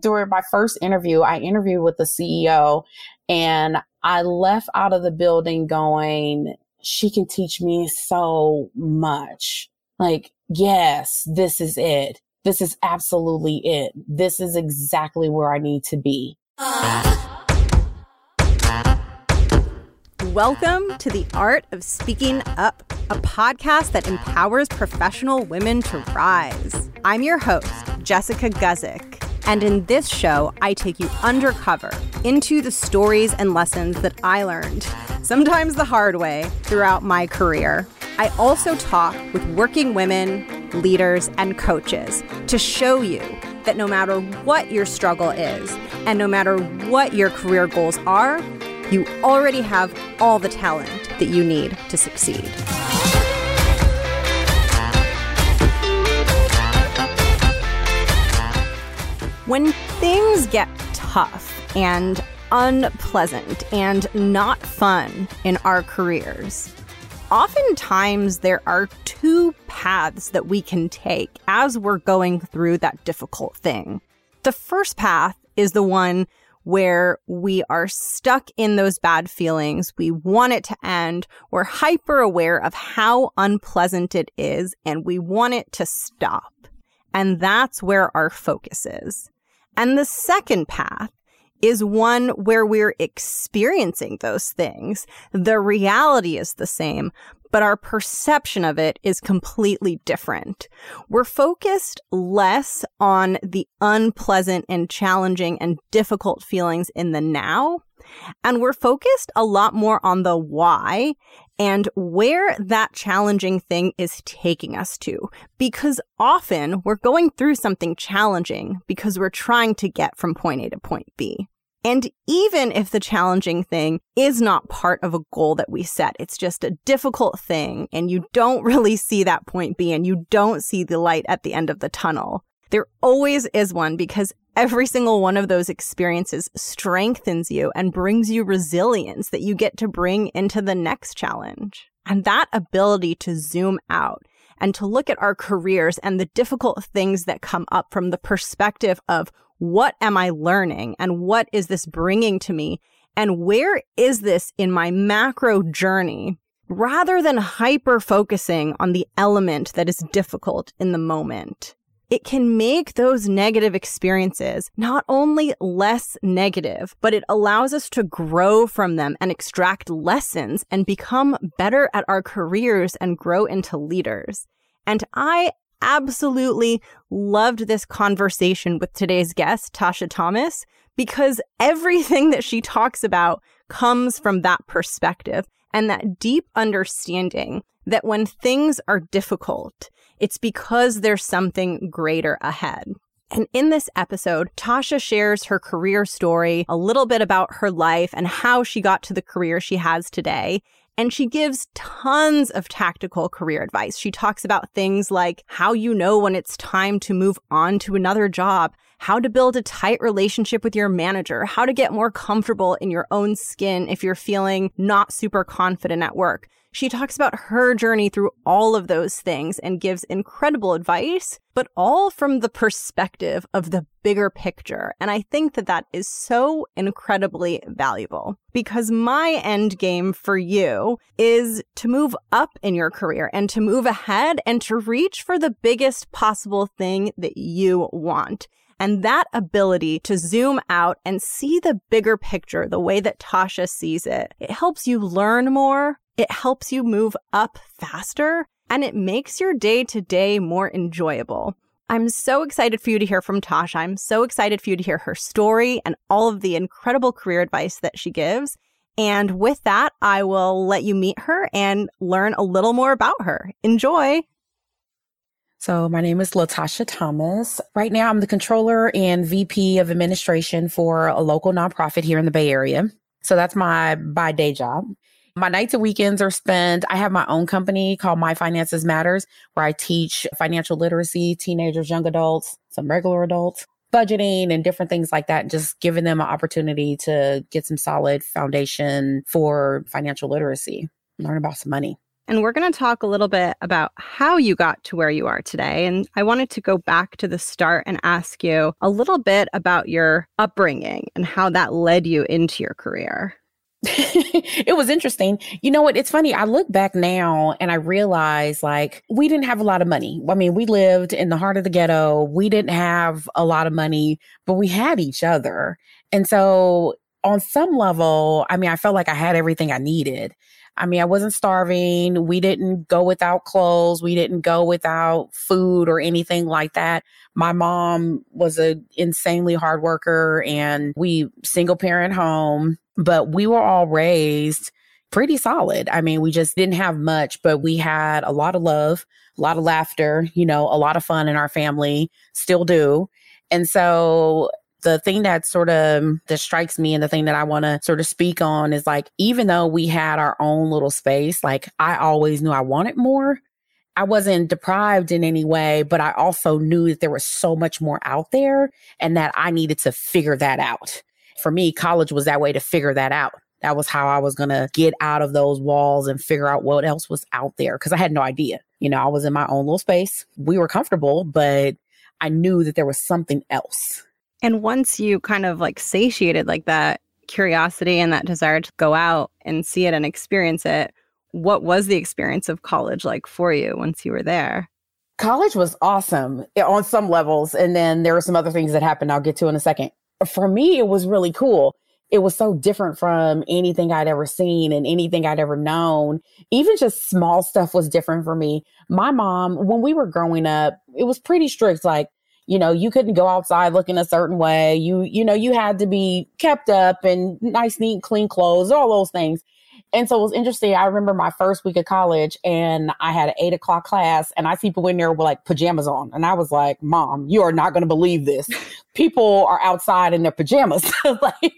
During my first interview, I interviewed with the CEO and I left out of the building going, she can teach me so much. Like, yes, this is it. This is absolutely it. This is exactly where I need to be. Welcome to the Art of Speaking Up, a podcast that empowers professional women to rise. I'm your host, Jessica Guzik. And in this show, I take you undercover into the stories and lessons that I learned, sometimes the hard way, throughout my career. I also talk with working women, leaders, and coaches to show you that no matter what your struggle is, and no matter what your career goals are, you already have all the talent that you need to succeed. When things get tough and unpleasant and not fun in our careers, oftentimes there are two paths that we can take as we're going through that difficult thing. The first path is the one where we are stuck in those bad feelings. We want it to end. We're hyper aware of how unpleasant it is and we want it to stop. And that's where our focus is. And the second path is one where we're experiencing those things. The reality is the same, but our perception of it is completely different. We're focused less on the unpleasant and challenging and difficult feelings in the now. And we're focused a lot more on the why and where that challenging thing is taking us to. Because often we're going through something challenging because we're trying to get from point A to point B. And even if the challenging thing is not part of a goal that we set, it's just a difficult thing and you don't really see that point B and you don't see the light at the end of the tunnel. There always is one because every single one of those experiences strengthens you and brings you resilience that you get to bring into the next challenge. And that ability to zoom out and to look at our careers and the difficult things that come up from the perspective of what am I learning and what is this bringing to me? And where is this in my macro journey? Rather than hyper focusing on the element that is difficult in the moment it can make those negative experiences not only less negative, but it allows us to grow from them and extract lessons and become better at our careers and grow into leaders. And I absolutely loved this conversation with today's guest, Tasha Thomas, because everything that she talks about comes from that perspective and that deep understanding that when things are difficult, it's because there's something greater ahead. And in this episode, Tasha shares her career story, a little bit about her life and how she got to the career she has today. And she gives tons of tactical career advice. She talks about things like how you know when it's time to move on to another job, how to build a tight relationship with your manager, how to get more comfortable in your own skin if you're feeling not super confident at work. She talks about her journey through all of those things and gives incredible advice, but all from the perspective of the bigger picture. And I think that that is so incredibly valuable because my end game for you is to move up in your career and to move ahead and to reach for the biggest possible thing that you want. And that ability to zoom out and see the bigger picture the way that Tasha sees it, it helps you learn more, it helps you move up faster, and it makes your day to day more enjoyable. I'm so excited for you to hear from Tasha. I'm so excited for you to hear her story and all of the incredible career advice that she gives. And with that, I will let you meet her and learn a little more about her. Enjoy. So my name is Latasha Thomas. Right now, I'm the controller and VP of administration for a local nonprofit here in the Bay Area. So that's my by day job. My nights and weekends are spent. I have my own company called My Finances Matters, where I teach financial literacy, teenagers, young adults, some regular adults, budgeting and different things like that, just giving them an opportunity to get some solid foundation for financial literacy, learn about some money. and we're going to talk a little bit about how you got to where you are today. And I wanted to go back to the start and ask you a little bit about your upbringing and how that led you into your career. It was interesting. You know what? It's funny. I look back now and I realize like we didn't have a lot of money. I mean, we lived in the heart of the ghetto. We didn't have a lot of money, but we had each other. And so on some level, I mean, I felt like I had everything I needed. I mean, I wasn't starving. We didn't go without clothes. We didn't go without food or anything like that. My mom was a insanely hard worker and we single parent home, but we were all raised pretty solid. I mean, we just didn't have much, but we had a lot of love, a lot of laughter, you know, a lot of fun in our family, still do. And so the thing that sort of um, that strikes me and the thing that I want to sort of speak on is like even though we had our own little space, like I always knew I wanted more. I wasn't deprived in any way, but I also knew that there was so much more out there and that I needed to figure that out. For me, college was that way to figure that out. That was how I was going to get out of those walls and figure out what else was out there because I had no idea. You know, I was in my own little space. We were comfortable, but I knew that there was something else and once you kind of like satiated like that curiosity and that desire to go out and see it and experience it, what was the experience of college like for you once you were there? College was awesome eh, on some levels. And then there were some other things that happened I'll get to in a second. For me, it was really cool. It was so different from anything I'd ever seen and anything I'd ever known. Even just small stuff was different for me. My mom, when we were growing up, it was pretty strict. Like, you know, you couldn't go outside looking a certain way. You, you know, you had to be kept up and nice, neat, clean clothes, all those things. And so it was interesting. I remember my first week of college and I had an eight o'clock class and I see people in there with like pajamas on. And I was like, mom, you are not going to believe this. People are outside in their pajamas. like,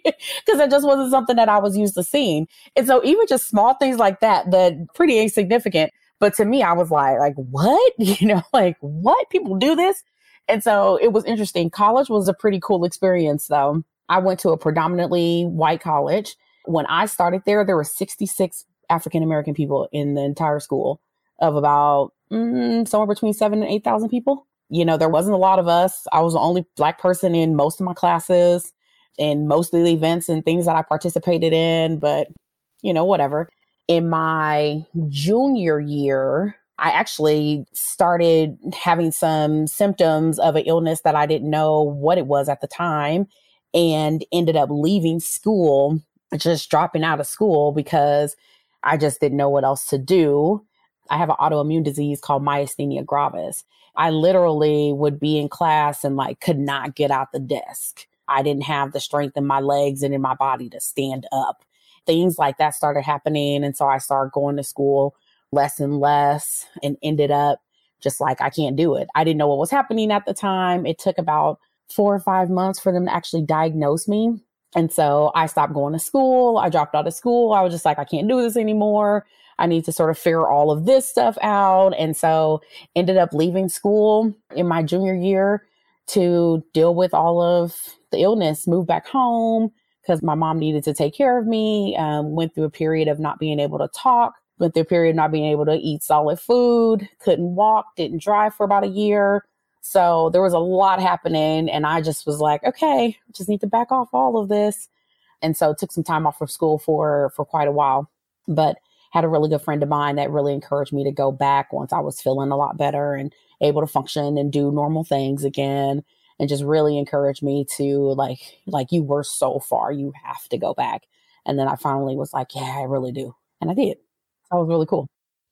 cause it just wasn't something that I was used to seeing. And so even just small things like that, that pretty insignificant. But to me, I was like, like, what? You know, like what? People do this? And so it was interesting. College was a pretty cool experience, though. I went to a predominantly white college. When I started there, there were 66 African American people in the entire school of about mm, somewhere between seven and 8,000 people. You know, there wasn't a lot of us. I was the only black person in most of my classes and most of the events and things that I participated in, but you know, whatever. In my junior year, I actually started having some symptoms of an illness that I didn't know what it was at the time and ended up leaving school, just dropping out of school because I just didn't know what else to do. I have an autoimmune disease called myasthenia gravis. I literally would be in class and like could not get out the desk. I didn't have the strength in my legs and in my body to stand up. Things like that started happening. And so I started going to school less and less and ended up just like, I can't do it. I didn't know what was happening at the time. It took about four or five months for them to actually diagnose me. And so I stopped going to school. I dropped out of school. I was just like, I can't do this anymore. I need to sort of figure all of this stuff out. And so ended up leaving school in my junior year to deal with all of the illness, moved back home because my mom needed to take care of me, um, went through a period of not being able to talk went through a period not being able to eat solid food, couldn't walk, didn't drive for about a year. So there was a lot happening. And I just was like, okay, just need to back off all of this. And so took some time off from school for, for quite a while, but had a really good friend of mine that really encouraged me to go back once I was feeling a lot better and able to function and do normal things again. And just really encouraged me to like, like you were so far, you have to go back. And then I finally was like, yeah, I really do. And I did that was really cool.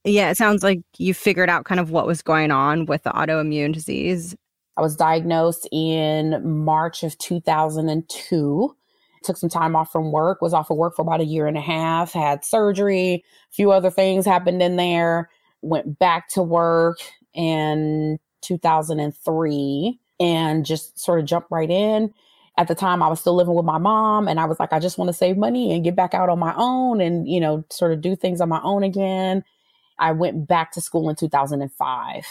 Yeah, it sounds like you figured out kind of what was going on with the autoimmune disease. I was diagnosed in March of 2002. Took some time off from work, was off of work for about a year and a half, had surgery, a few other things happened in there, went back to work in 2003 and just sort of jumped right in at the time I was still living with my mom and I was like, I just want to save money and get back out on my own and, you know, sort of do things on my own again. I went back to school in 2005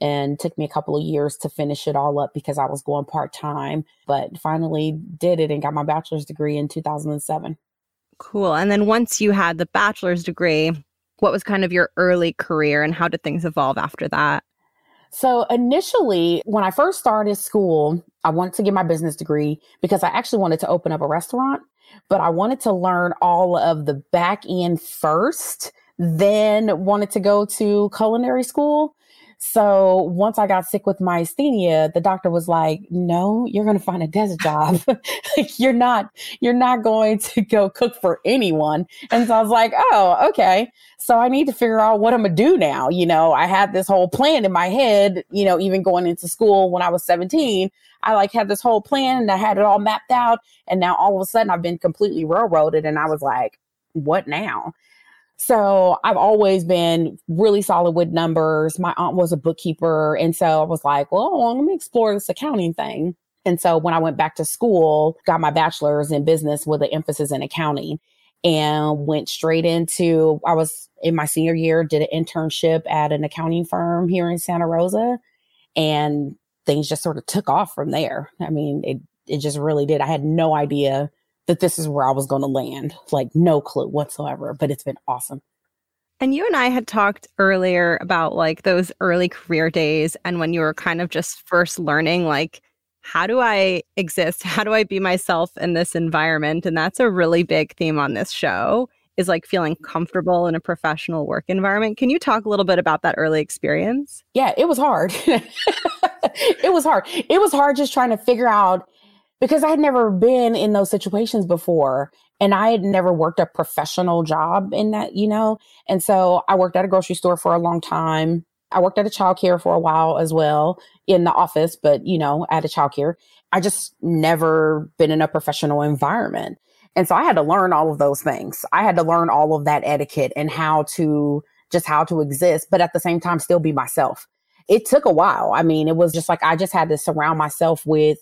and took me a couple of years to finish it all up because I was going part time, but finally did it and got my bachelor's degree in 2007. Cool. And then once you had the bachelor's degree, What was kind of your early career and how did things evolve after that? So initially, when I first started school, I wanted to get my business degree because I actually wanted to open up a restaurant, but I wanted to learn all of the back end first, then wanted to go to culinary school. So once I got sick with myasthenia, the doctor was like, no, you're going to find a desk job. you're not, you're not going to go cook for anyone. And so I was like, oh, okay. So I need to figure out what I'm going to do now. You know, I had this whole plan in my head, you know, even going into school when I was 17, I like had this whole plan and I had it all mapped out. And now all of a sudden I've been completely railroaded and I was like, what now? So I've always been really solid with numbers. My aunt was a bookkeeper. And so I was like, well, let me explore this accounting thing. And so when I went back to school, got my bachelor's in business with an emphasis in accounting and went straight into, I was in my senior year, did an internship at an accounting firm here in Santa Rosa. And things just sort of took off from there. I mean, it, it just really did. I had no idea that this is where I was going to land. Like, no clue whatsoever, but it's been awesome. And you and I had talked earlier about like those early career days and when you were kind of just first learning, like, how do I exist? How do I be myself in this environment? And that's a really big theme on this show is like feeling comfortable in a professional work environment. Can you talk a little bit about that early experience? Yeah, it was hard. it was hard. It was hard just trying to figure out because I had never been in those situations before and I had never worked a professional job in that, you know. And so I worked at a grocery store for a long time. I worked at a childcare for a while as well in the office, but you know, at a childcare. I just never been in a professional environment. And so I had to learn all of those things. I had to learn all of that etiquette and how to just how to exist, but at the same time still be myself. It took a while. I mean, it was just like I just had to surround myself with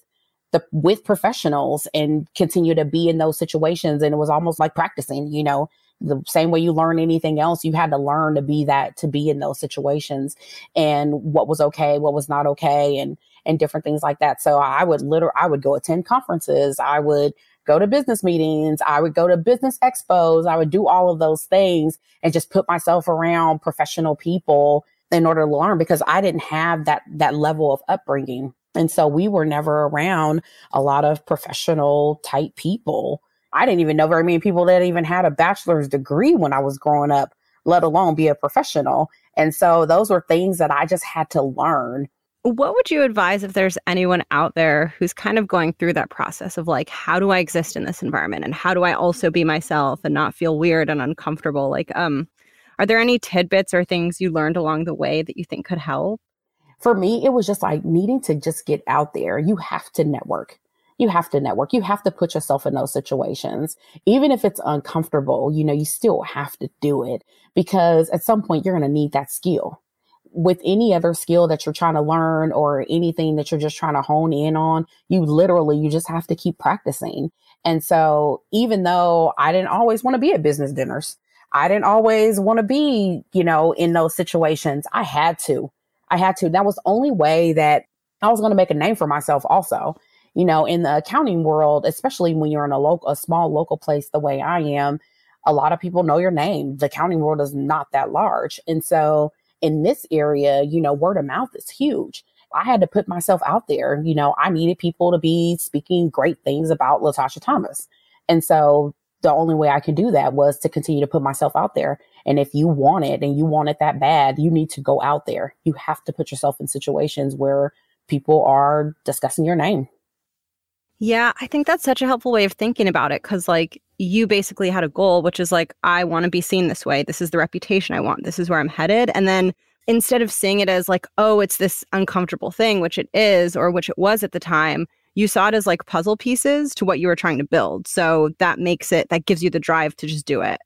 the with professionals and continue to be in those situations. And it was almost like practicing you know the same way you learn anything else you had to learn to be that to be in those situations and what was okay what was not okay and and different things like that. So i would literally i would go attend conferences. I would go to business meetings. I would go to business expos. I would do all of those things and just put myself around professional people in order to learn because i didn't have that that level of upbringing and so we were never around a lot of professional type people. I didn't even know very many people that even had a bachelor's degree when I was growing up, let alone be a professional. And so those were things that I just had to learn. What would you advise if there's anyone out there who's kind of going through that process of like, how do I exist in this environment? And how do I also be myself and not feel weird and uncomfortable? Like, um, are there any tidbits or things you learned along the way that you think could help? For me, it was just like needing to just get out there. You have to network. You have to network. You have to put yourself in those situations. Even if it's uncomfortable, you know, you still have to do it because at some point you're going to need that skill. With any other skill that you're trying to learn or anything that you're just trying to hone in on, you literally, you just have to keep practicing. And so even though I didn't always want to be at business dinners, I didn't always want to be, you know, in those situations, I had to I had to. That was the only way that I was going to make a name for myself also. You know, in the accounting world, especially when you're in a local, a small local place the way I am, a lot of people know your name. The accounting world is not that large. And so in this area, you know, word of mouth is huge. I had to put myself out there. You know, I needed people to be speaking great things about Latasha Thomas. And so the only way I could do that was to continue to put myself out there. And if you want it and you want it that bad, you need to go out there. You have to put yourself in situations where people are discussing your name. Yeah, I think that's such a helpful way of thinking about it because, like, you basically had a goal, which is like, I want to be seen this way. This is the reputation I want. This is where I'm headed. And then instead of seeing it as like, oh, it's this uncomfortable thing, which it is, or which it was at the time, you saw it as like puzzle pieces to what you were trying to build. So that makes it, that gives you the drive to just do it.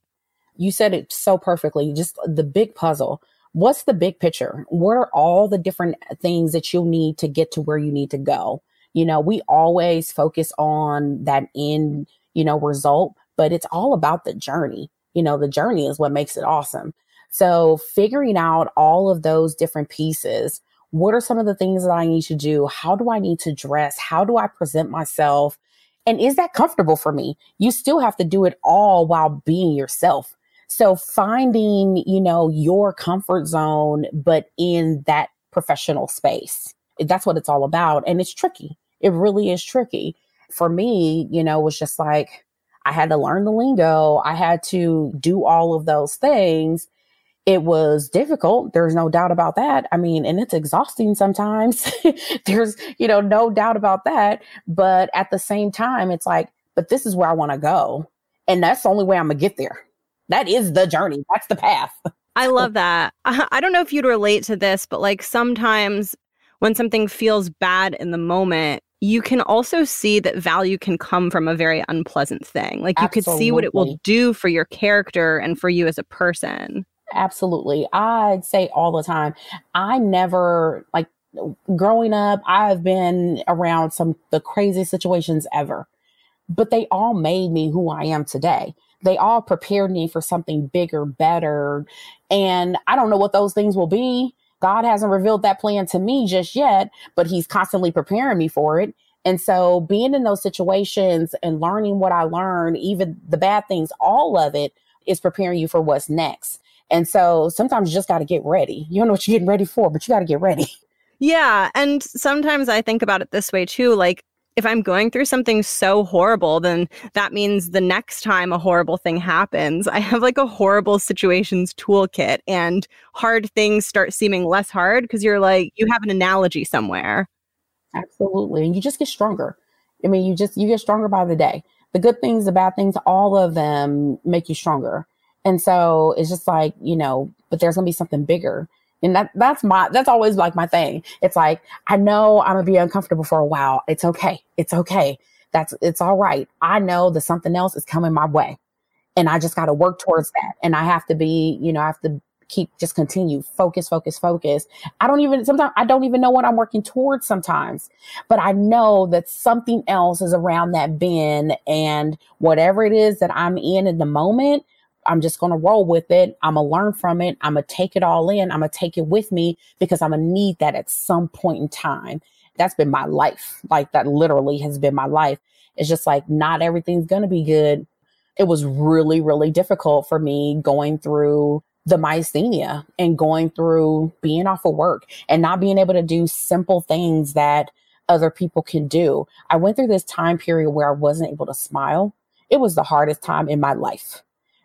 You said it so perfectly. Just the big puzzle. What's the big picture? What are all the different uh, things that you'll need to get to where you need to go? You know, we always focus on that end, you know, result, but it's all about the journey. You know, the journey is what makes it awesome. So figuring out all of those different pieces what are some of the things that I need to do? How do I need to dress? How do I present myself? And is that comfortable for me? You still have to do it all while being yourself. So finding, you know, your comfort zone, but in that professional space, that's what it's all about. And it's tricky. It really is tricky. For me, you know, was just like, I had to learn the lingo. I had to do all of those things. It was difficult. There's no doubt about that. I mean, and it's exhausting sometimes. There's, you know, no doubt about that. But at the same time, it's like, but this is where I want to go. And that's the only way I'm going to get there. That is the journey. That's the path. I love that. I don't know if you'd relate to this, but like sometimes when something feels bad in the moment, you can also see that value can come from a very unpleasant thing. Like you Absolutely. could see what it will do for your character and for you as a person. Absolutely. I'd say all the time, I never, like growing up, I've been around some the craziest situations ever, but they all made me who I am today. They all prepared me for something bigger, better. And I don't know what those things will be God hasn't revealed that plan to me just yet, but he's constantly preparing me for it. And so being in those situations and learning what I learned, even the bad things, all of it is preparing you for what's next. And so sometimes you just got to get ready. You don't know what you're getting ready for, but you got to get ready. Yeah. And sometimes I think about it this way too. Like if I'm going through something so horrible, then that means the next time a horrible thing happens, I have like a horrible situations toolkit and hard things start seeming less hard because you're like, you have an analogy somewhere. Absolutely. And you just get stronger. I mean, you just, you get stronger by the day. The good things, the bad things, all of them make you stronger. And so it's just like, you know, but there's going to be something bigger. And that that's my that's always like my thing. It's like I know I'm gonna be uncomfortable for a while. It's okay. It's okay. That's it's all right. I know that something else is coming my way. And I just gotta work towards that. And I have to be, you know, I have to keep just continue focus focus focus i don't even sometimes i don't even know what i'm working towards sometimes but i know that something else is around that bend and whatever it is that i'm in in the moment I'm just going to roll with it. I'm going to learn from it. I'm going to take it all in. I'm going to take it with me because I'm going to need that at some point in time. That's been my life. Like that literally has been my life. It's just like not everything's going to be good. It was really, really difficult for me going through the myasthenia and going through being off of work and not being able to do simple things that other people can do. I went through this time period where I wasn't able to smile. It was the hardest time in my life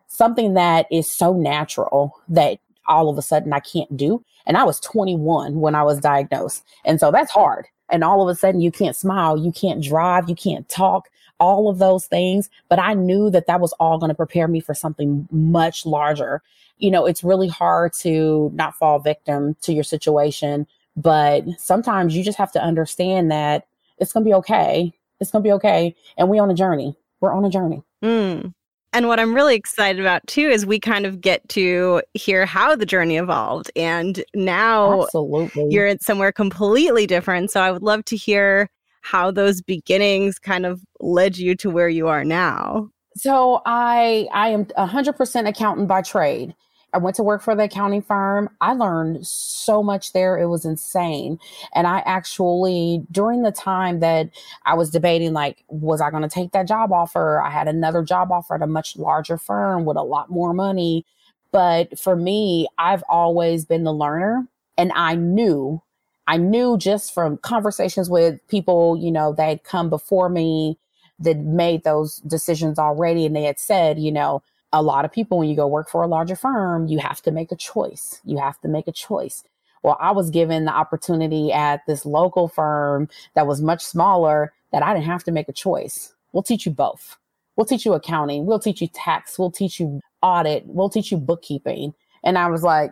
something that is so natural that all of a sudden I can't do. And I was 21 when I was diagnosed. And so that's hard. And all of a sudden you can't smile, you can't drive, you can't talk, all of those things. But I knew that that was all going to prepare me for something much larger. You know, it's really hard to not fall victim to your situation, but sometimes you just have to understand that it's going to be okay. It's going to be okay. And we're on a journey. We're on a journey. Mm. And what I'm really excited about too is we kind of get to hear how the journey evolved. And now Absolutely. you're at somewhere completely different. So I would love to hear how those beginnings kind of led you to where you are now. So I I am 100% accountant by trade. I went to work for the accounting firm. I learned so much there. It was insane. And I actually, during the time that I was debating, like, was I going to take that job offer? I had another job offer at a much larger firm with a lot more money. But for me, I've always been the learner. And I knew, I knew just from conversations with people, you know, that had come before me that made those decisions already. And they had said, you know, a lot of people, when you go work for a larger firm, you have to make a choice. You have to make a choice. Well, I was given the opportunity at this local firm that was much smaller that I didn't have to make a choice. We'll teach you both. We'll teach you accounting. We'll teach you tax. We'll teach you audit. We'll teach you bookkeeping. And I was like,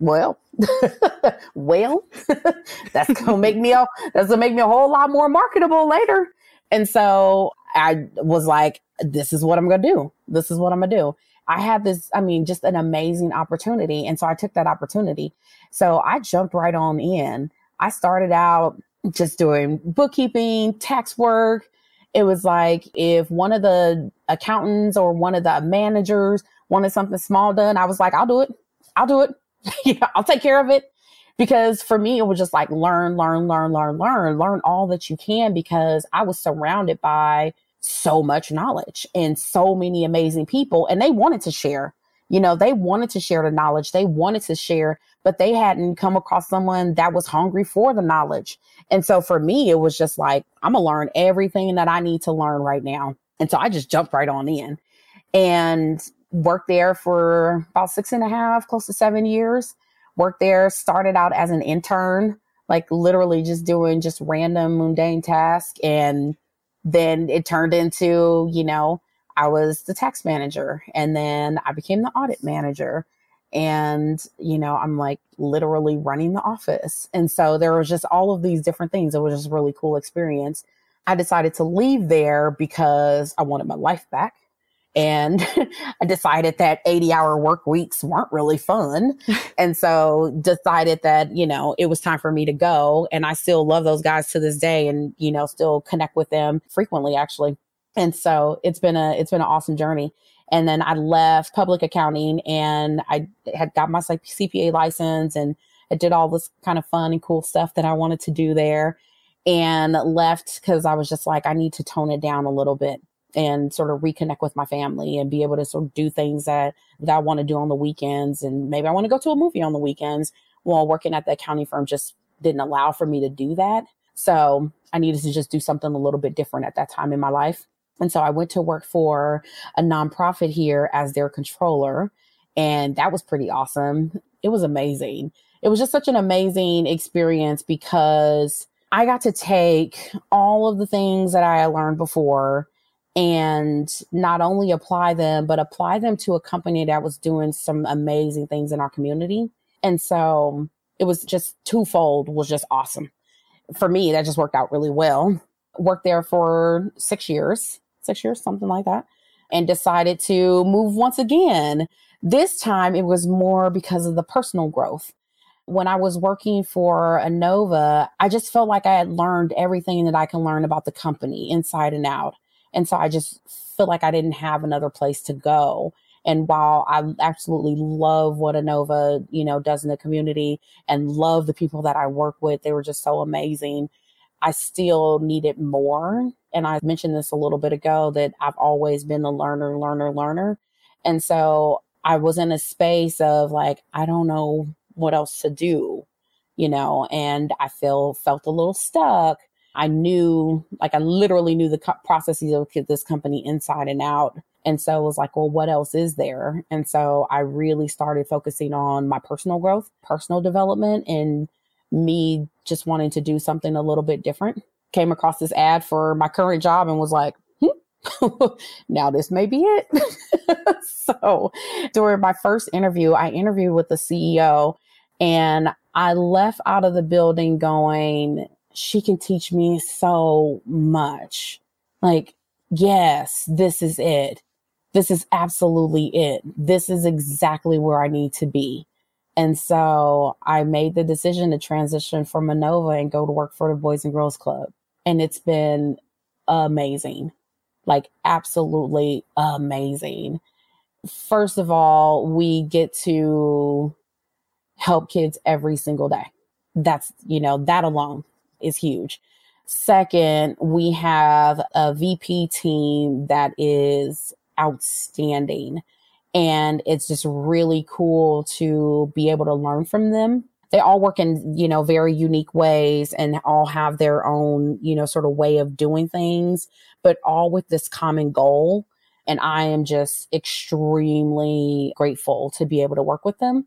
well, well, that's gonna make me a that's gonna make me a whole lot more marketable later. And so I was like, this is what I'm going to do. This is what I'm going to do. I had this, I mean, just an amazing opportunity. And so I took that opportunity. So I jumped right on in. I started out just doing bookkeeping, tax work. It was like if one of the accountants or one of the managers wanted something small done, I was like, I'll do it. I'll do it. yeah, I'll take care of it. Because for me, it was just like learn, learn, learn, learn, learn, learn all that you can because I was surrounded by so much knowledge and so many amazing people and they wanted to share You know, they wanted to share the knowledge, they wanted to share, but they hadn't come across someone that was hungry for the knowledge. And so for me, it was just like, I'm to learn everything that I need to learn right now. And so I just jumped right on in and worked there for about six and a half, close to seven years. Worked there, started out as an intern, like literally just doing just random mundane tasks. And then it turned into, you know, I was the tax manager and then I became the audit manager. And, you know, I'm like literally running the office. And so there was just all of these different things. It was just really cool experience. I decided to leave there because I wanted my life back. And I decided that 80 hour work weeks weren't really fun. and so decided that, you know, it was time for me to go. And I still love those guys to this day and, you know, still connect with them frequently, actually. And so it's been a it's been an awesome journey. And then I left public accounting and I had got my CPA license and I did all this kind of fun and cool stuff that I wanted to do there and left because I was just like, I need to tone it down a little bit and sort of reconnect with my family and be able to sort of do things that, that I want to do on the weekends. And maybe I want to go to a movie on the weekends while working at the accounting firm just didn't allow for me to do that. So I needed to just do something a little bit different at that time in my life. And so I went to work for a nonprofit here as their controller. And that was pretty awesome. It was amazing. It was just such an amazing experience because I got to take all of the things that I learned before and not only apply them, but apply them to a company that was doing some amazing things in our community. And so it was just twofold was just awesome. For me, that just worked out really well. Worked there for six years six years, something like that, and decided to move once again. This time it was more because of the personal growth. When I was working for Anova, I just felt like I had learned everything that I can learn about the company inside and out. And so I just feel like I didn't have another place to go. And while I absolutely love what ANOVA, you know, does in the community and love the people that I work with, they were just so amazing. I still needed more. And I mentioned this a little bit ago that I've always been a learner, learner, learner. And so I was in a space of like, I don't know what else to do, you know, and I feel felt a little stuck. I knew, like, I literally knew the co- processes of this company inside and out. And so it was like, well, what else is there? And so I really started focusing on my personal growth, personal development, and me just wanting to do something a little bit different. Came across this ad for my current job and was like, hmm, now this may be it. so during my first interview, I interviewed with the CEO and I left out of the building going, she can teach me so much. Like, yes, this is it. This is absolutely it. This is exactly where I need to be. And so I made the decision to transition from Anova and go to work for the Boys and Girls Club. And it's been amazing, like absolutely amazing. First of all, we get to help kids every single day. That's, you know, that alone is huge. Second, we have a VP team that is outstanding and it's just really cool to be able to learn from them they all work in you know very unique ways and all have their own you know sort of way of doing things but all with this common goal and i am just extremely grateful to be able to work with them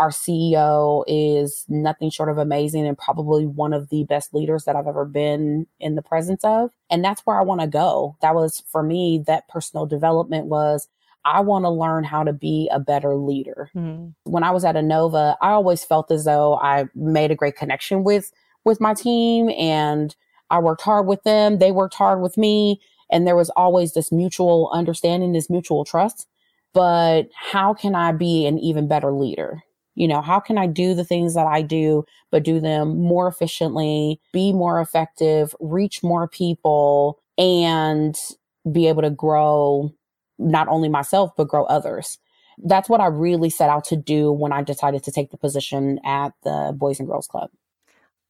our ceo is nothing short of amazing and probably one of the best leaders that i've ever been in the presence of and that's where i want to go that was for me that personal development was I want to learn how to be a better leader. Mm. When I was at Anova, I always felt as though I made a great connection with with my team and I worked hard with them, they worked hard with me, and there was always this mutual understanding, this mutual trust. But how can I be an even better leader? You know, how can I do the things that I do, but do them more efficiently, be more effective, reach more people, and be able to grow not only myself, but grow others. That's what I really set out to do when I decided to take the position at the Boys and Girls Club.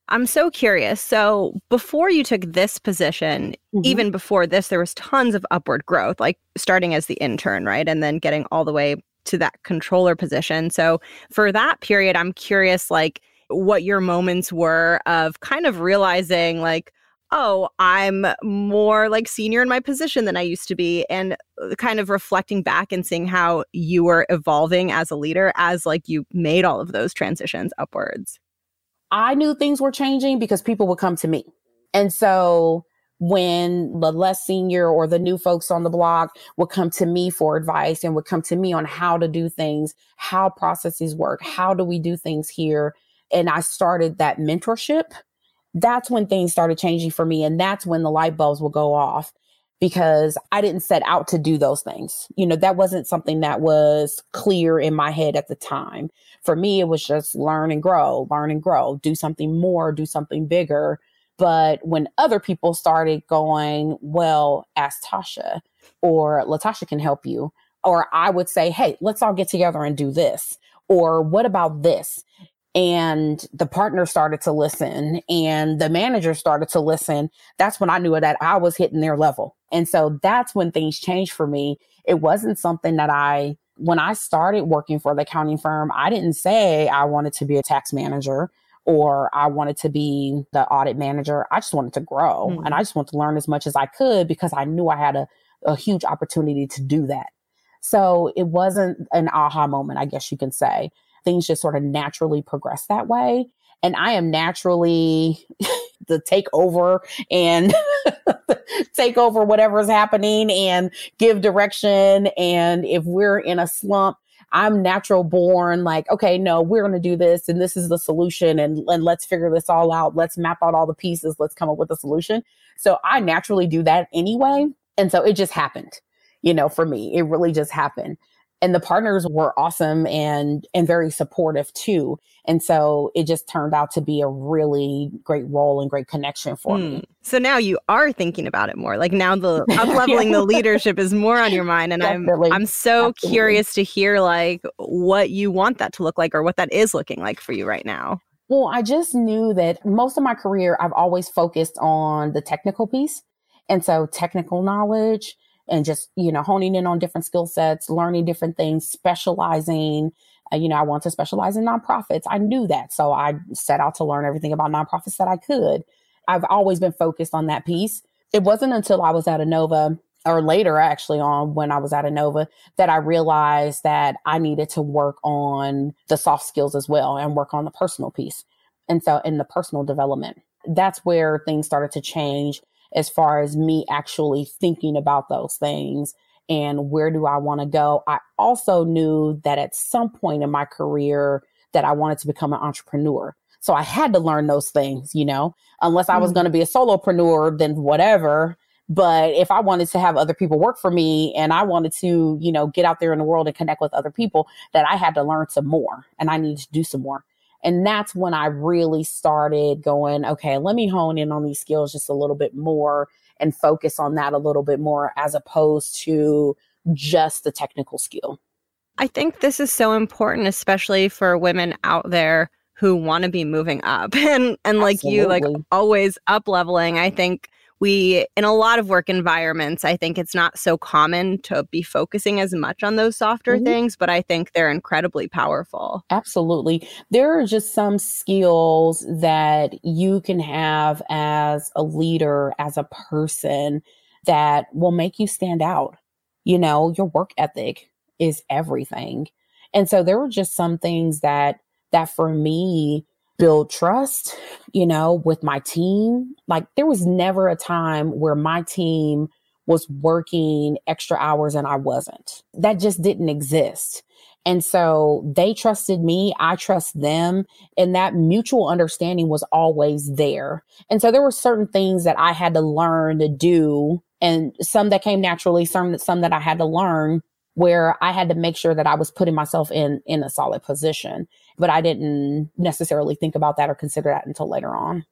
I'm so curious. So, before you took this position, mm-hmm. even before this, there was tons of upward growth, like starting as the intern, right? And then getting all the way to that controller position. So for that period, I'm curious like what your moments were of kind of realizing like oh, I'm more like senior in my position than I used to be. And uh, kind of reflecting back and seeing how you were evolving as a leader as like you made all of those transitions upwards. I knew things were changing because people would come to me. And so when the less senior or the new folks on the block would come to me for advice and would come to me on how to do things, how processes work, how do we do things here. And I started that mentorship. That's when things started changing for me. And that's when the light bulbs will go off because I didn't set out to do those things. You know, that wasn't something that was clear in my head at the time. For me, it was just learn and grow, learn and grow, do something more, do something bigger but when other people started going, well, ask Tasha or Latasha can help you, or I would say, hey, let's all get together and do this. Or what about this? And the partner started to listen and the manager started to listen. That's when I knew that I was hitting their level. And so that's when things changed for me. It wasn't something that I, when I started working for the accounting firm, I didn't say I wanted to be a tax manager or I wanted to be the audit manager. I just wanted to grow mm and I just wanted to learn as much as I could because I knew I had a, a huge opportunity to do that. So it wasn't an aha moment, I guess you can say. Things just sort of naturally progress that way. And I am naturally the take over and take over whatever is happening and give direction. And if we're in a slump, I'm natural born, like, okay, no, we're going to do this and this is the solution and, and let's figure this all out. Let's map out all the pieces. Let's come up with a solution. So I naturally do that anyway. And so it just happened, you know, for me, it really just happened and the partners were awesome and and very supportive too and so it just turned out to be a really great role and great connection for mm. me hmm. so now you are thinking about it more like now the up leveling the leadership is more on your mind and Definitely. i'm i'm so Absolutely. curious to hear like what you want that to look like or what that is looking like for you right now well i just knew that most of my career i've always focused on the technical piece and so technical knowledge and just, you know, honing in on different skill sets, learning different things, specializing. Uh, you know, I want to specialize in nonprofits. I knew that. So I set out to learn everything about nonprofits that I could. I've always been focused on that piece. It wasn't until I was at Anova or later actually on when I was at Anova that I realized that I needed to work on the soft skills as well and work on the personal piece. And so in the personal development, that's where things started to change as far as me actually thinking about those things and where do I want to go. I also knew that at some point in my career that I wanted to become an entrepreneur. So I had to learn those things, you know, unless I was mm-hmm. going to be a solopreneur, then whatever. But if I wanted to have other people work for me and I wanted to, you know, get out there in the world and connect with other people, that I had to learn some more and I needed to do some more. And that's when I really started going, okay, let me hone in on these skills just a little bit more and focus on that a little bit more as opposed to just the technical skill. I think this is so important, especially for women out there who want to be moving up and and like Absolutely. you like always up leveling. I think we in a lot of work environments i think it's not so common to be focusing as much on those softer mm-hmm. things but i think they're incredibly powerful. Absolutely. There are just some skills that you can have as a leader as a person that will make you stand out. You know your work ethic is everything. And so there were just some things that that for me build trust, you know, with my team. Like there was never a time where my team was working extra hours and I wasn't. That just didn't exist. And so they trusted me, I trust them, and that mutual understanding was always there. And so there were certain things that I had to learn to do and some that came naturally, some that some that I had to learn where I had to make sure that I was putting myself in in a solid position but I didn't necessarily think about that or consider that until later on.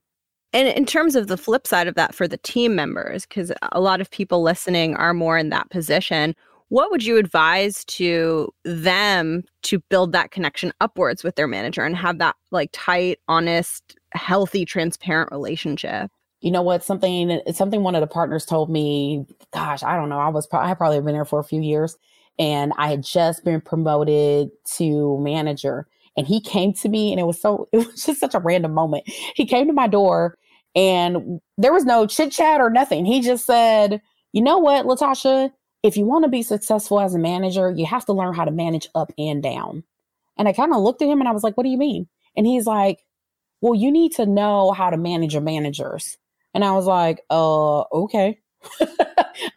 And in terms of the flip side of that for the team members, because a lot of people listening are more in that position, what would you advise to them to build that connection upwards with their manager and have that like tight, honest, healthy, transparent relationship? You know what? Something something one of the partners told me. Gosh, I don't know. I was I probably been there for a few years, and I had just been promoted to manager. And he came to me, and it was so, it was just such a random moment. He came to my door, and there was no chit chat or nothing. He just said, You know what, Latasha? If you want to be successful as a manager, you have to learn how to manage up and down. And I kind of looked at him and I was like, What do you mean? And he's like, Well, you need to know how to manage your managers. And I was like, Uh, okay.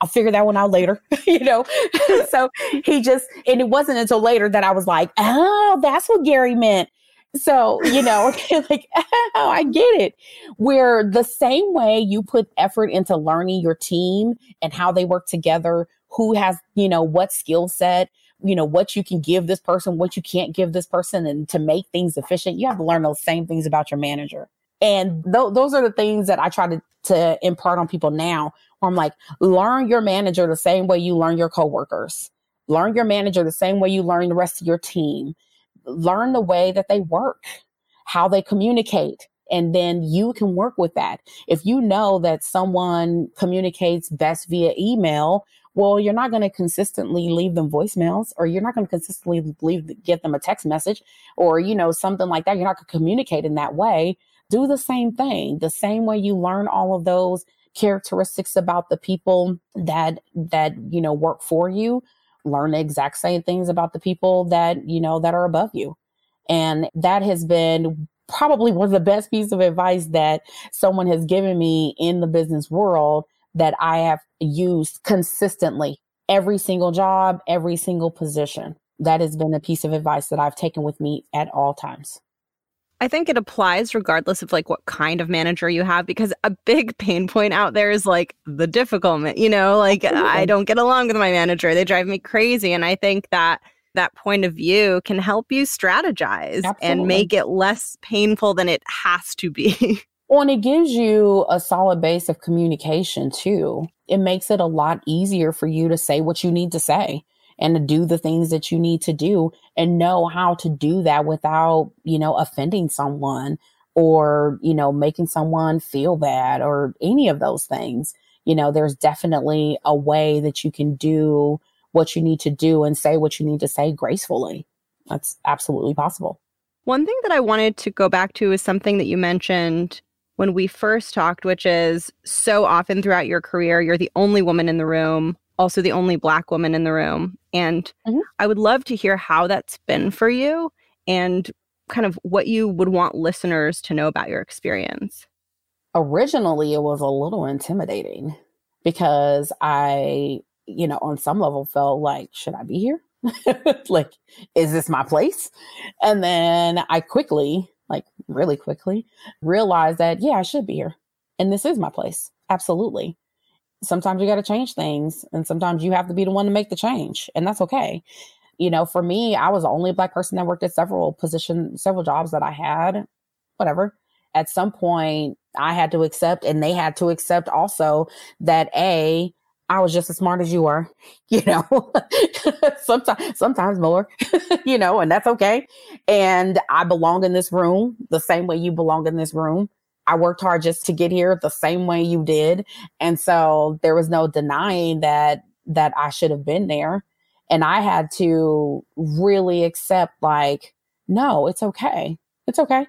I'll figure that one out later, you know? so he just, and it wasn't until later that I was like, oh, that's what Gary meant. So, you know, like, oh, I get it. Where the same way you put effort into learning your team and how they work together, who has, you know, what skill set, you know, what you can give this person, what you can't give this person, and to make things efficient, you have to learn those same things about your manager. And th- those are the things that I try to, to impart on people now I'm like, learn your manager the same way you learn your coworkers. Learn your manager the same way you learn the rest of your team. Learn the way that they work, how they communicate. And then you can work with that. If you know that someone communicates best via email, well, you're not going to consistently leave them voicemails or you're not going to consistently leave, get them a text message or, you know, something like that. You're not going to communicate in that way. Do the same thing. The same way you learn all of those characteristics about the people that that you know work for you learn the exact same things about the people that you know that are above you and that has been probably one of the best pieces of advice that someone has given me in the business world that I have used consistently every single job, every single position. That has been a piece of advice that I've taken with me at all times. I think it applies regardless of like what kind of manager you have because a big pain point out there is like the difficult, you know, like I don't get along with my manager. They drive me crazy and I think that that point of view can help you strategize Absolutely. and make it less painful than it has to be. well, and it gives you a solid base of communication too. It makes it a lot easier for you to say what you need to say and to do the things that you need to do and know how to do that without, you know, offending someone or, you know, making someone feel bad or any of those things. You know, there's definitely a way that you can do what you need to do and say what you need to say gracefully. That's absolutely possible. One thing that I wanted to go back to is something that you mentioned when we first talked, which is so often throughout your career, you're the only woman in the room also the only black woman in the room. And mm-hmm. I would love to hear how that's been for you and kind of what you would want listeners to know about your experience. Originally, it was a little intimidating because I, you know, on some level felt like, should I be here? like, is this my place? And then I quickly, like really quickly, realized that, yeah, I should be here. And this is my place. Absolutely sometimes you got to change things and sometimes you have to be the one to make the change and that's okay you know for me i was the only black person that worked at several positions several jobs that i had whatever at some point i had to accept and they had to accept also that a I was just as smart as you were, you know, sometimes, sometimes more, you know, and that's okay. And I belong in this room the same way you belong in this room. I worked hard just to get here the same way you did. And so there was no denying that that I should have been there. And I had to really accept like, no, it's okay. It's okay.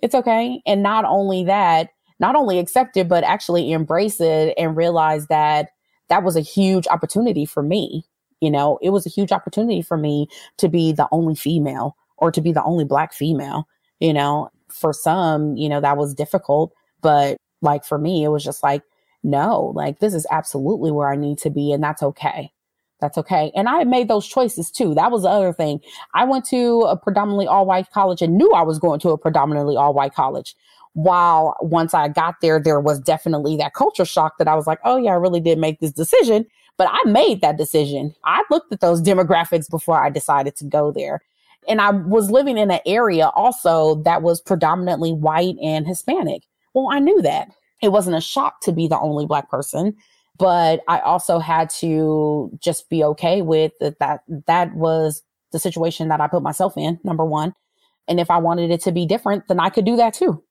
It's okay. And not only that, not only accept it, but actually embrace it and realize that that was a huge opportunity for me. You know, it was a huge opportunity for me to be the only female or to be the only black female, you know, for some, you know, that was difficult. But like for me, it was just like, no, like this is absolutely where I need to be. And that's okay. That's okay. And I made those choices too. That was the other thing. I went to a predominantly all white college and knew I was going to a predominantly all white college. While once I got there, there was definitely that culture shock that I was like, oh, yeah, I really did make this decision. But I made that decision. I looked at those demographics before I decided to go there. And I was living in an area also that was predominantly white and Hispanic. Well, I knew that. It wasn't a shock to be the only black person, but I also had to just be okay with that that that was the situation that I put myself in, number 1. And if I wanted it to be different, then I could do that too.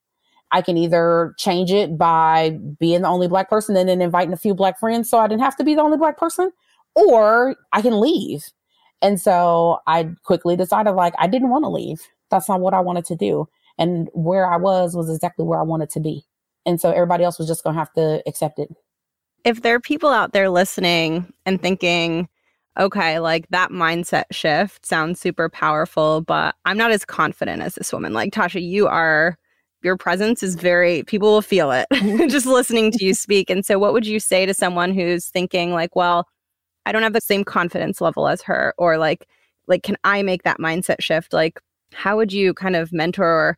I can either change it by being the only black person and then inviting a few black friends so I didn't have to be the only black person, or I can leave And so I quickly decided like I didn't want to leave. That's not what I wanted to do. And where I was was exactly where I wanted to be. And so everybody else was just going to have to accept it. If there are people out there listening and thinking, okay, like that mindset shift sounds super powerful, but I'm not as confident as this woman. Like Tasha, you are your presence is very people will feel it mm-hmm. just listening to you speak. And so what would you say to someone who's thinking like, well, I don't have the same confidence level as her or like like can I make that mindset shift? Like how would you kind of mentor or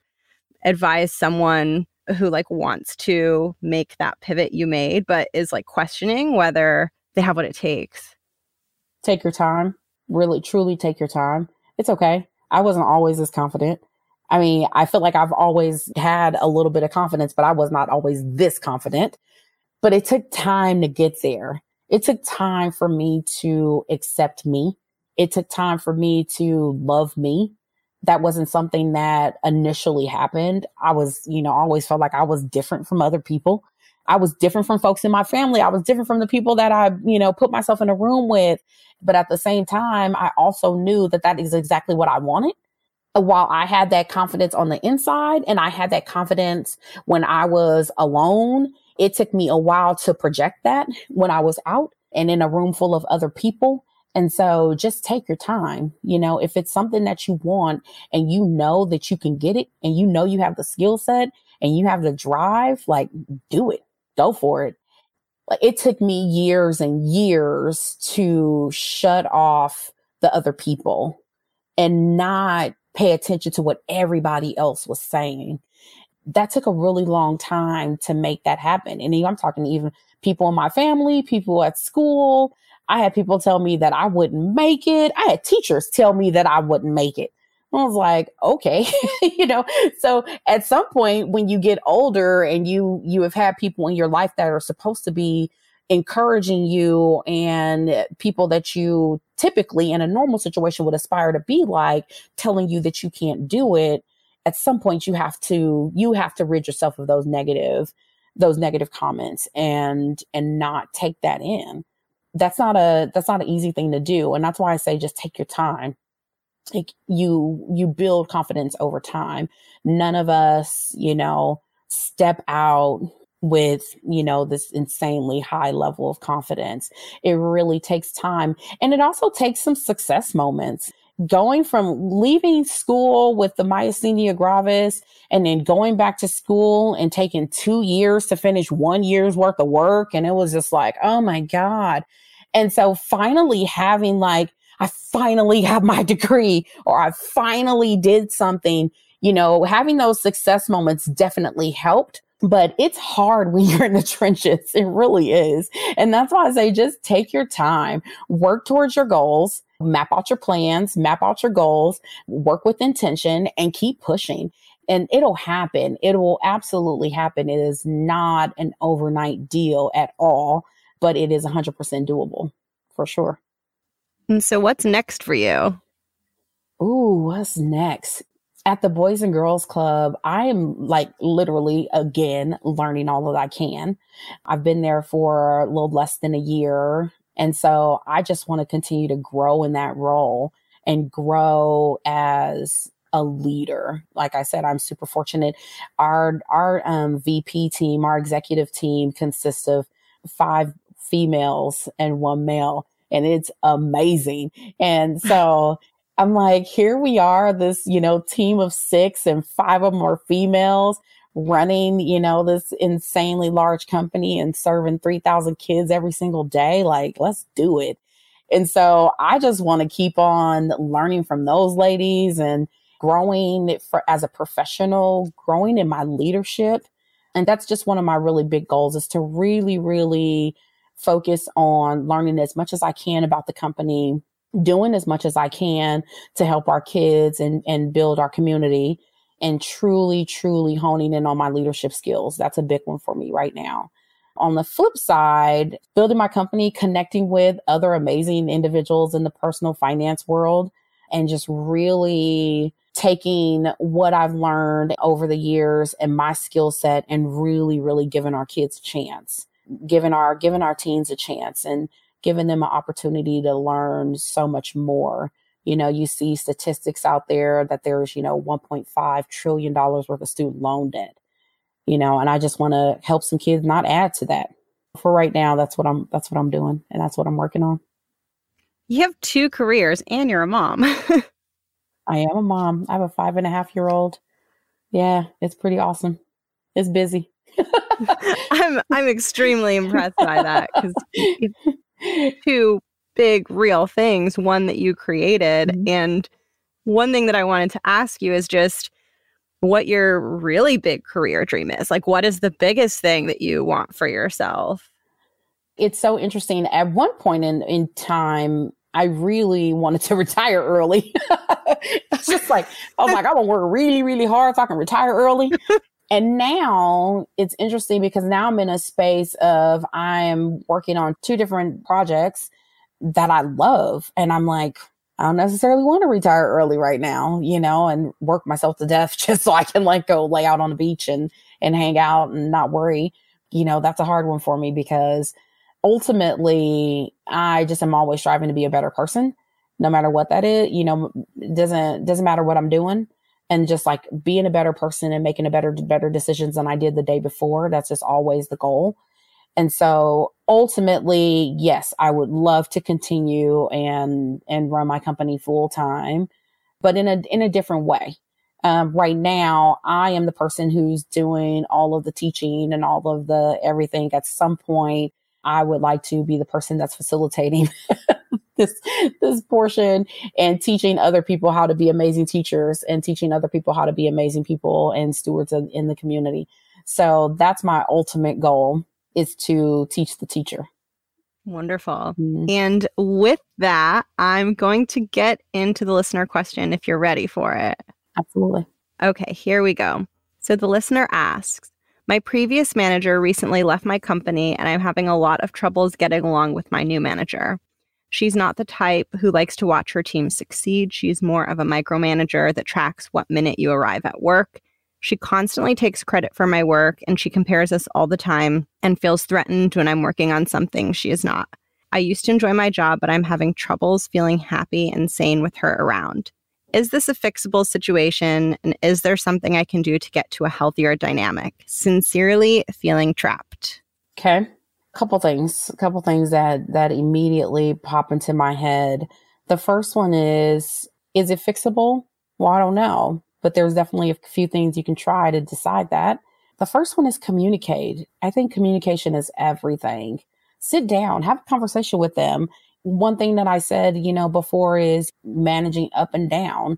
advise someone who like wants to make that pivot you made but is like questioning whether they have what it takes? Take your time. Really truly take your time. It's okay. I wasn't always as confident. I mean, I feel like I've always had a little bit of confidence, but I was not always this confident. But it took time to get there it took time for me to accept me. It took time for me to love me. That wasn't something that initially happened. I was, you know, always felt like I was different from other people. I was different from folks in my family. I was different from the people that I, you know, put myself in a room with. But at the same time, I also knew that that is exactly what I wanted. Uh, while I had that confidence on the inside and I had that confidence when I was alone it took me a while to project that when I was out and in a room full of other people. And so just take your time. You know, if it's something that you want and you know that you can get it and you know you have the skill set and you have the drive, like do it, go for it. It took me years and years to shut off the other people and not pay attention to what everybody else was saying that took a really long time to make that happen. And I'm talking even people in my family, people at school. I had people tell me that I wouldn't make it. I had teachers tell me that I wouldn't make it. I was like, okay, you know, so at some point when you get older and you, you have had people in your life that are supposed to be encouraging you and people that you typically in a normal situation would aspire to be like telling you that you can't do it at some point you have to you have to rid yourself of those negative those negative comments and and not take that in. That's not a that's not an easy thing to do and that's why i say just take your time. Like you you build confidence over time. None of us you know step out with you know this insanely high level of confidence. It really takes time and it also takes some success moments going from leaving school with the myasthenia gravis and then going back to school and taking two years to finish one year's worth of work. And it was just like, oh my God. And so finally having like, I finally have my degree or I finally did something, you know, having those success moments definitely helped but it's hard when you're in the trenches. It really is. And that's why I say just take your time, work towards your goals, map out your plans, map out your goals, work with intention, and keep pushing. And it'll happen. It will absolutely happen. It is not an overnight deal at all, but it is 100% doable for sure. And so, what's next for you? Ooh, what's next? At the Boys and Girls Club, I am like literally again learning all that I can. I've been there for a little less than a year. And so I just want to continue to grow in that role and grow as a leader. Like I said, I'm super fortunate. Our our um, VP team, our executive team consists of five females and one male, and it's amazing. And so I'm like, here we are, this you know team of six, and five of them are females running, you know, this insanely large company and serving 3,000 kids every single day. Like, let's do it. And so I just want to keep on learning from those ladies and growing for as a professional, growing in my leadership. And that's just one of my really big goals is to really, really focus on learning as much as I can about the company, doing as much as I can to help our kids and, and build our community and truly, truly honing in on my leadership skills. That's a big one for me right now. On the flip side, building my company, connecting with other amazing individuals in the personal finance world, and just really taking what I've learned over the years and my skill set and really, really giving our kids a chance, giving our, giving our teens a chance and giving them an opportunity to learn so much more. You know, you see statistics out there that there's, you know, $1.5 trillion worth of student loan debt, you know, and I just want to help some kids not add to that. For right now, that's what I'm, that's what I'm doing. And that's what I'm working on. You have two careers and you're a mom. I am a mom. I have a five and a half year old. Yeah, it's pretty awesome. It's busy. I'm I'm extremely impressed by that because two big real things, one that you created, mm-hmm. and one thing that I wanted to ask you is just what your really big career dream is. Like, what is the biggest thing that you want for yourself? It's so interesting. At one point in in time, I really wanted to retire early. it's just like, oh my God, I want to work really, really hard so I can retire early. And now it's interesting because now I'm in a space of I'm working on two different projects that I love. And I'm like, I don't necessarily want to retire early right now, you know, and work myself to death just so I can like go lay out on the beach and, and hang out and not worry. You know, that's a hard one for me because ultimately I just am always striving to be a better person, no matter what that is. You know, doesn't doesn't matter what I'm doing, and just like being a better person and making a better better decisions than I did the day before. That's just always the goal. And so ultimately, yes, I would love to continue and and run my company full time, but in a in a different way. Um, right now, I am the person who's doing all of the teaching and all of the everything. At some point, I would like to be the person that's facilitating this this portion and teaching other people how to be amazing teachers and teaching other people how to be amazing people and stewards in, in the community. So that's my ultimate goal is to teach the teacher. Wonderful. Mm-hmm. And with that, I'm going to get into the listener question if you're ready for it. Absolutely. Okay, here we go. So the listener asks my previous manager recently left my company, and I'm having a lot of troubles getting along with my new manager. She's not the type who likes to watch her team succeed. She's more of a micromanager that tracks what minute you arrive at work. She constantly takes credit for my work and she compares us all the time and feels threatened when I'm working on something she is not. I used to enjoy my job, but I'm having troubles feeling happy and sane with her around. Is this a fixable situation? And is there something I can do to get to a healthier dynamic? Sincerely, feeling trapped. Okay. Couple things, a couple things that that immediately pop into my head. The first one is is it fixable? Well, I don't know, but there's definitely a few things you can try to decide that. The first one is communicate. I think communication is everything. Sit down, have a conversation with them one thing that I said, you know, before is managing up and down.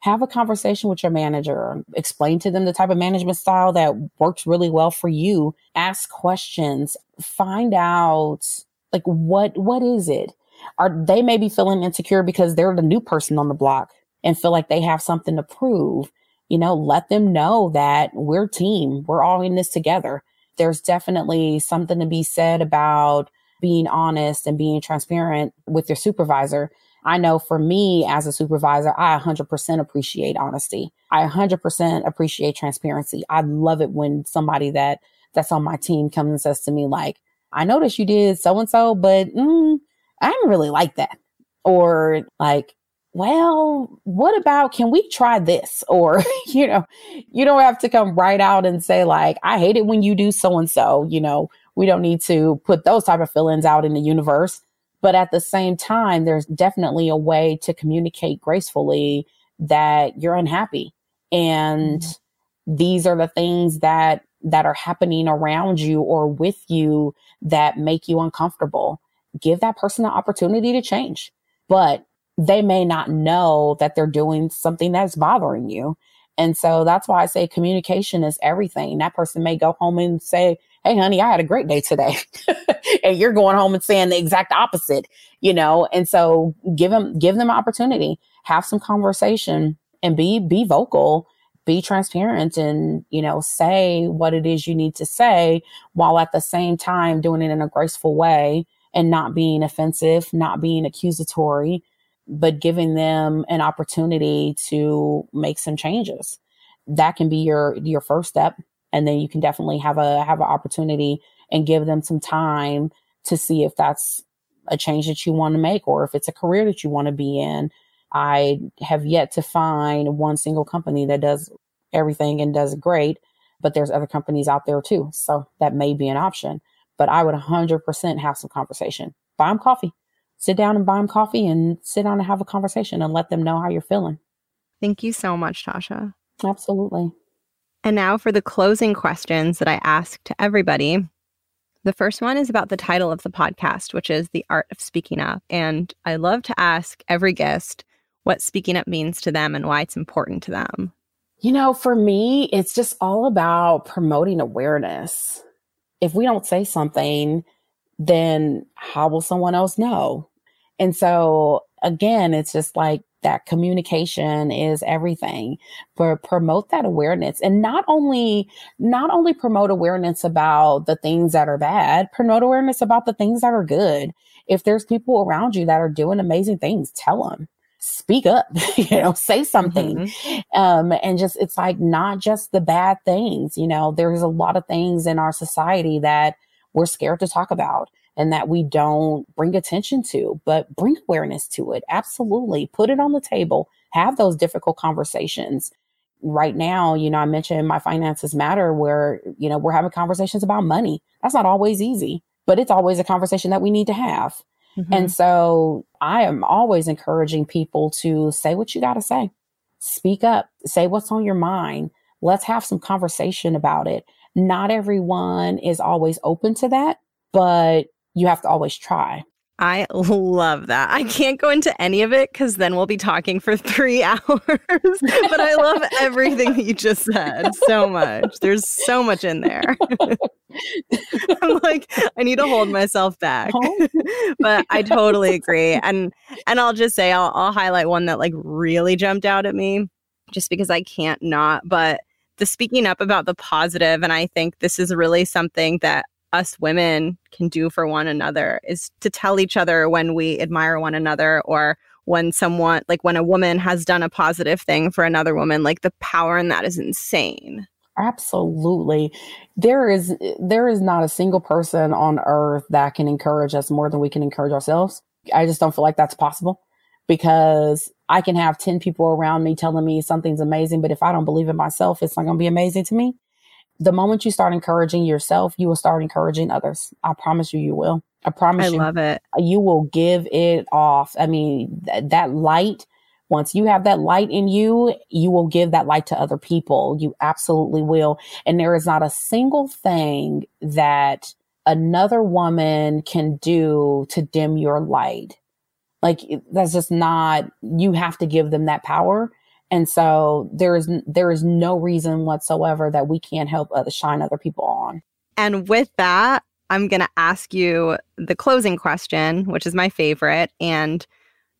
Have a conversation with your manager. Explain to them the type of management style that works really well for you. Ask questions. Find out like what what is it? Are they may be feeling insecure because they're the new person on the block and feel like they have something to prove. You know, let them know that we're team. We're all in this together. There's definitely something to be said about being honest and being transparent with your supervisor. I know for me as a supervisor, I 100% appreciate honesty. I 100% appreciate transparency. I love it when somebody that that's on my team comes and says to me like, I noticed you did so and so, but mm, I didn't really like that. Or like, well, what about can we try this? Or, you know, you don't have to come right out and say like, I hate it when you do so and so, you know, we don't need to put those type of feelings out in the universe. But at the same time, there's definitely a way to communicate gracefully that you're unhappy. And mm-hmm. these are the things that that are happening around you or with you that make you uncomfortable. Give that person the opportunity to change. But they may not know that they're doing something that's bothering you. And so that's why I say communication is everything. That person may go home and say, Hey, honey, I had a great day today. and you're going home and saying the exact opposite, you know? And so give them, give them opportunity, have some conversation and be, be vocal, be transparent and, you know, say what it is you need to say while at the same time doing it in a graceful way and not being offensive, not being accusatory, but giving them an opportunity to make some changes. That can be your, your first step and then you can definitely have a have an opportunity and give them some time to see if that's a change that you want to make or if it's a career that you want to be in. I have yet to find one single company that does everything and does great, but there's other companies out there too. So that may be an option. But I would 100% have some conversation. Buy them coffee. Sit down and buy them coffee and sit down and have a conversation and let them know how you're feeling. Thank you so much, Tasha. Absolutely. And now for the closing questions that I ask to everybody. The first one is about the title of the podcast, which is The Art of Speaking Up. And I love to ask every guest what speaking up means to them and why it's important to them. You know, for me, it's just all about promoting awareness. If we don't say something, then how will someone else know? And so again, it's just like that communication is everything but promote that awareness. And not only not only promote awareness about the things that are bad promote awareness about the things that are good. If there's people around you that are doing amazing things tell them speak up you know say something. Mm-hmm. um and just it's like not just the bad things you know there's a lot of things in our society that we're scared to talk about and that we don't bring attention to, but bring awareness to it. Absolutely. Put it on the table. Have those difficult conversations. Right now, you know, I mentioned my finances matter where, you know, we're having conversations about money. That's not always easy, but it's always a conversation that we need to have. Mm-hmm. And so I am always encouraging people to say what you got to say. Speak up, say what's on your mind. Let's have some conversation about it. Not everyone is always open to that, but you have to always try. I love that. I can't go into any of it because then we'll be talking for three hours. but I love everything that you just said so much. There's so much in there. I'm like, I need to hold myself back. Oh. but I totally agree. And and I'll just say I'll I'll highlight one that like really jumped out at me just because I can't not. But the speaking up about the positive, and I think this is really something that us women can do for one another is to tell each other when we admire one another or when someone like when a woman has done a positive thing for another woman like the power in that is insane. Absolutely. There is there is not a single person on earth that can encourage us more than we can encourage ourselves. I just don't feel like that's possible because i can have 10 people around me telling me something's amazing but if i don't believe it myself it's not going to be amazing to me the moment you start encouraging yourself, you will start encouraging others. I promise you, you will. I promise I you. I love it. You will give it off. I mean, th- that light, once you have that light in you, you will give that light to other people. You absolutely will. And there is not a single thing that another woman can do to dim your light. Like that's just not, you have to give them that power. And so there is there is no reason whatsoever that we can't help other shine other people on. And with that, I'm going to ask you the closing question, which is my favorite. And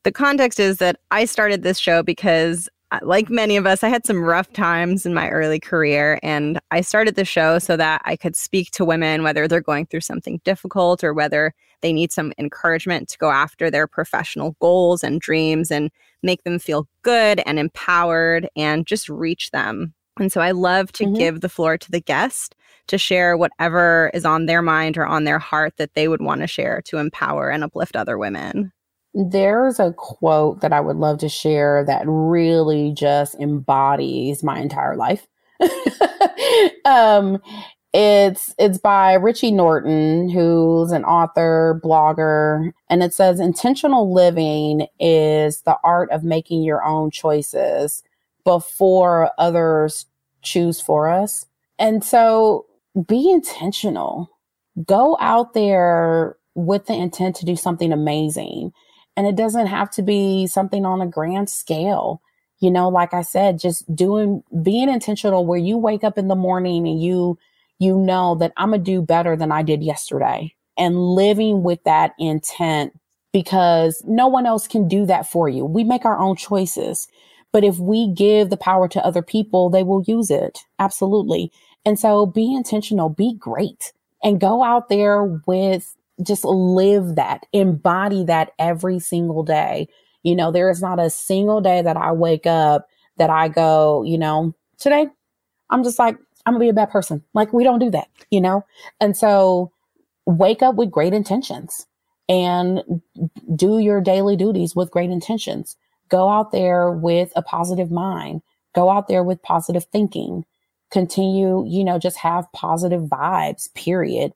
the context is that I started this show because, like many of us, I had some rough times in my early career. And I started the show so that I could speak to women, whether they're going through something difficult or whether they need some encouragement to go after their professional goals and dreams and make them feel good and empowered and just reach them. And so I love to mm-hmm. give the floor to the guest to share whatever is on their mind or on their heart that they would want to share to empower and uplift other women. There's a quote that I would love to share that really just embodies my entire life. um, it's it's by Richie Norton, who's an author, blogger, and it says intentional living is the art of making your own choices before others choose for us. And so be intentional. Go out there with the intent to do something amazing. And it doesn't have to be something on a grand scale. You know, like I said, just doing, being intentional where you wake up in the morning and you you know that I'm going to do better than I did yesterday and living with that intent because no one else can do that for you. We make our own choices. But if we give the power to other people, they will use it. Absolutely. And so be intentional, be great and go out there with just live that, embody that every single day. You know, there is not a single day that I wake up that I go, you know, today I'm just like, I'm gonna be a bad person. Like we don't do that, you know? And so wake up with great intentions and do your daily duties with great intentions. Go out there with a positive mind. Go out there with positive thinking. Continue, you know, just have positive vibes, period.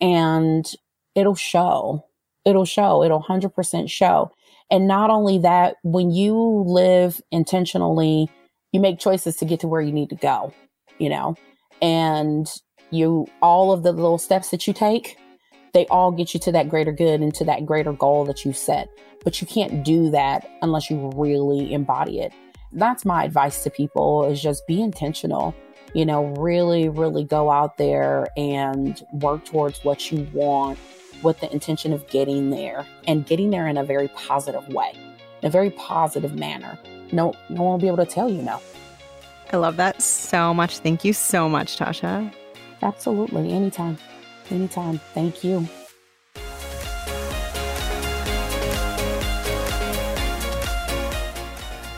And it'll show. It'll show. It'll 100% show. And not only that, when you live intentionally, you make choices to get to where you need to go, you know, and you, all of the little steps that you take, they all get you to that greater good and to that greater goal that you set. But you can't do that unless you really embody it. That's my advice to people is just be intentional. You know, really, really go out there and work towards what you want with the intention of getting there and getting there in a very positive way, in a very positive manner. No, no one will be able to tell you no. I love that so much. Thank you so much, Tasha. Absolutely. Anytime. Anytime. Thank you.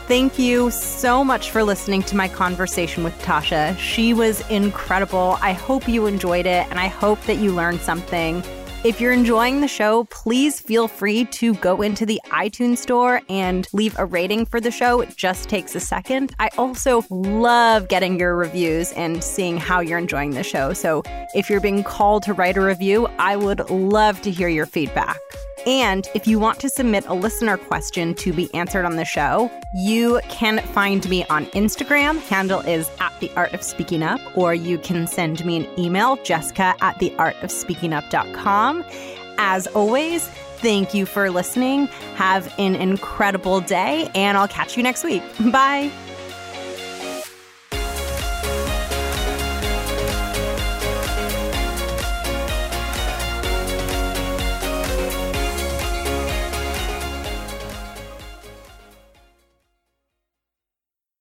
Thank you so much for listening to my conversation with Tasha. She was incredible. I hope you enjoyed it and I hope that you learned something. If you're enjoying the show, please feel free to go into the iTunes store and leave a rating for the show. It just takes a second. I also love getting your reviews and seeing how you're enjoying the show. So if you're being called to write a review, I would love to hear your feedback. And if you want to submit a listener question to be answered on the show, you can find me on Instagram. Handle is at the art of speaking up, or you can send me an email, jessica at the art of speaking up.com. As always, thank you for listening. Have an incredible day, and I'll catch you next week. Bye.